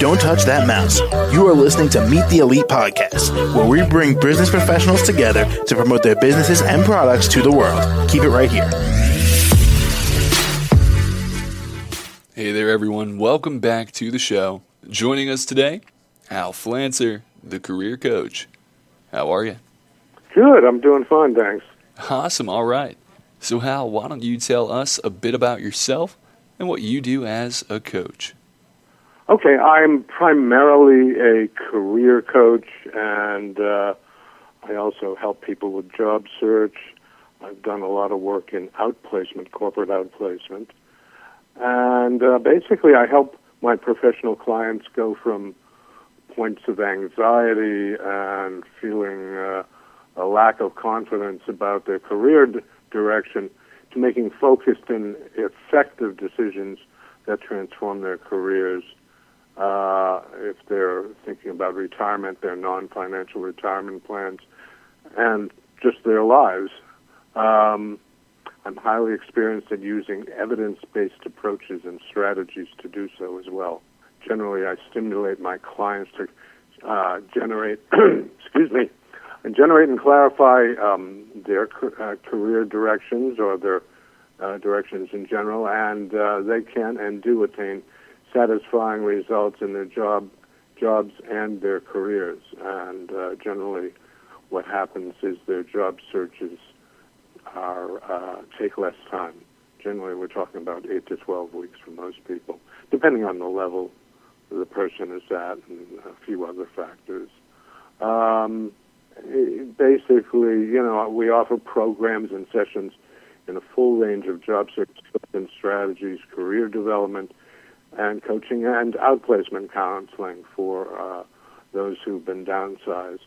Don't touch that mouse. You are listening to Meet the Elite Podcast, where we bring business professionals together to promote their businesses and products to the world. Keep it right here. Hey there, everyone. Welcome back to the show. Joining us today, Hal Flantzer, the career coach. How are you? Good. I'm doing fine, thanks. Awesome. All right. So, Hal, why don't you tell us a bit about yourself and what you do as a coach? Okay, I'm primarily a career coach, and uh, I also help people with job search. I've done a lot of work in outplacement, corporate outplacement. And uh, basically, I help my professional clients go from points of anxiety and feeling uh, a lack of confidence about their career d- direction to making focused and effective decisions that transform their careers. Uh, if they're thinking about retirement, their non-financial retirement plans, and just their lives. Um, I'm highly experienced at using evidence-based approaches and strategies to do so as well. Generally, I stimulate my clients to uh, generate, excuse me, and generate and clarify um, their uh, career directions or their uh, directions in general, and uh, they can and do attain satisfying results in their job, jobs and their careers. And uh, generally, what happens is their job searches are uh, take less time. Generally, we're talking about eight to twelve weeks for most people, depending on the level the person is at and a few other factors. Um, basically, you know, we offer programs and sessions in a full range of job search and strategies, career development, and coaching and outplacement counseling for uh, those who've been downsized.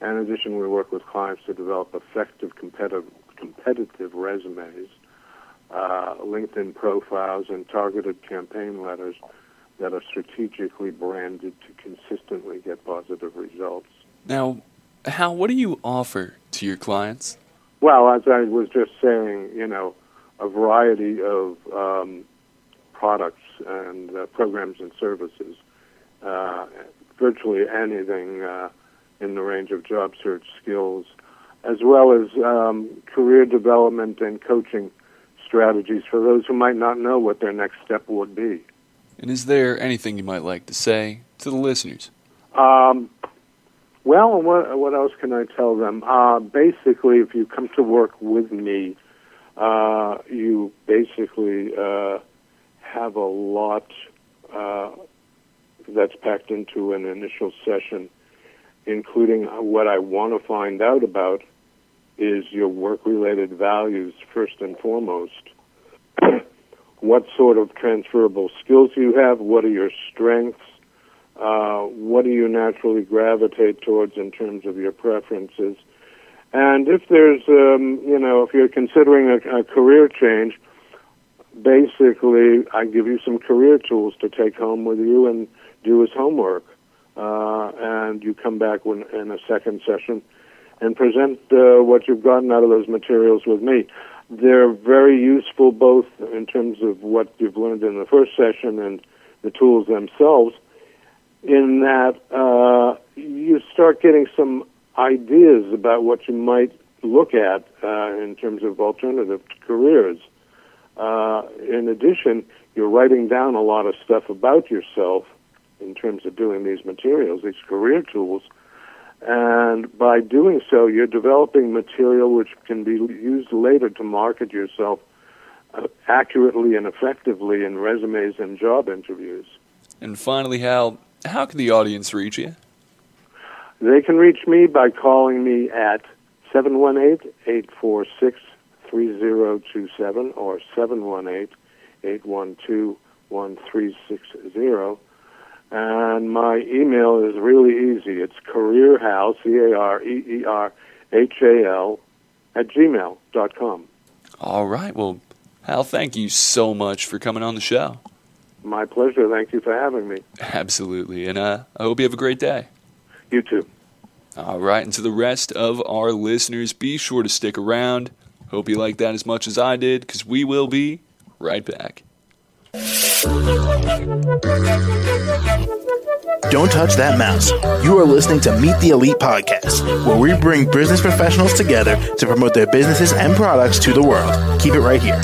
In addition, we work with clients to develop effective competitive, competitive resumes, uh, LinkedIn profiles, and targeted campaign letters that are strategically branded to consistently get positive results. Now, Hal, what do you offer to your clients? Well, as I was just saying, you know, a variety of um, products and uh, programs and services, uh, virtually anything uh, in the range of job search skills, as well as um, career development and coaching strategies for those who might not know what their next step would be. And is there anything you might like to say to the listeners? Um, well, what, what else can I tell them? Uh, basically, if you come to work with me, uh, you basically uh, have a lot uh, that's packed into an initial session, including what I want to find out about is your work-related values first and foremost. what sort of transferable skills you have? What are your strengths? Uh, what do you naturally gravitate towards in terms of your preferences? And if there's, um, you know, if you're considering a, a career change, basically, I give you some career tools to take home with you and do as homework. Uh, and you come back when, in a second session and present uh, what you've gotten out of those materials with me. They're very useful both in terms of what you've learned in the first session and the tools themselves, in that uh, you start getting some ideas about what you might look at uh, in terms of alternative careers. Uh, in addition, you're writing down a lot of stuff about yourself in terms of doing these materials, these career tools. And by doing so, you're developing material which can be used later to market yourself uh, accurately and effectively in resumes and job interviews. And finally, Hal, how can the audience reach you? They can reach me by calling me at 718 846 3027 or 718 812 1360. And my email is really easy. It's careerhal, C A R E E R H A L, at gmail.com. All right. Well, Hal, thank you so much for coming on the show. My pleasure. Thank you for having me. Absolutely. And uh, I hope you have a great day. You too. All right. And to the rest of our listeners, be sure to stick around. Hope you like that as much as I did, because we will be right back. Don't touch that mouse. You are listening to Meet the Elite Podcast, where we bring business professionals together to promote their businesses and products to the world. Keep it right here.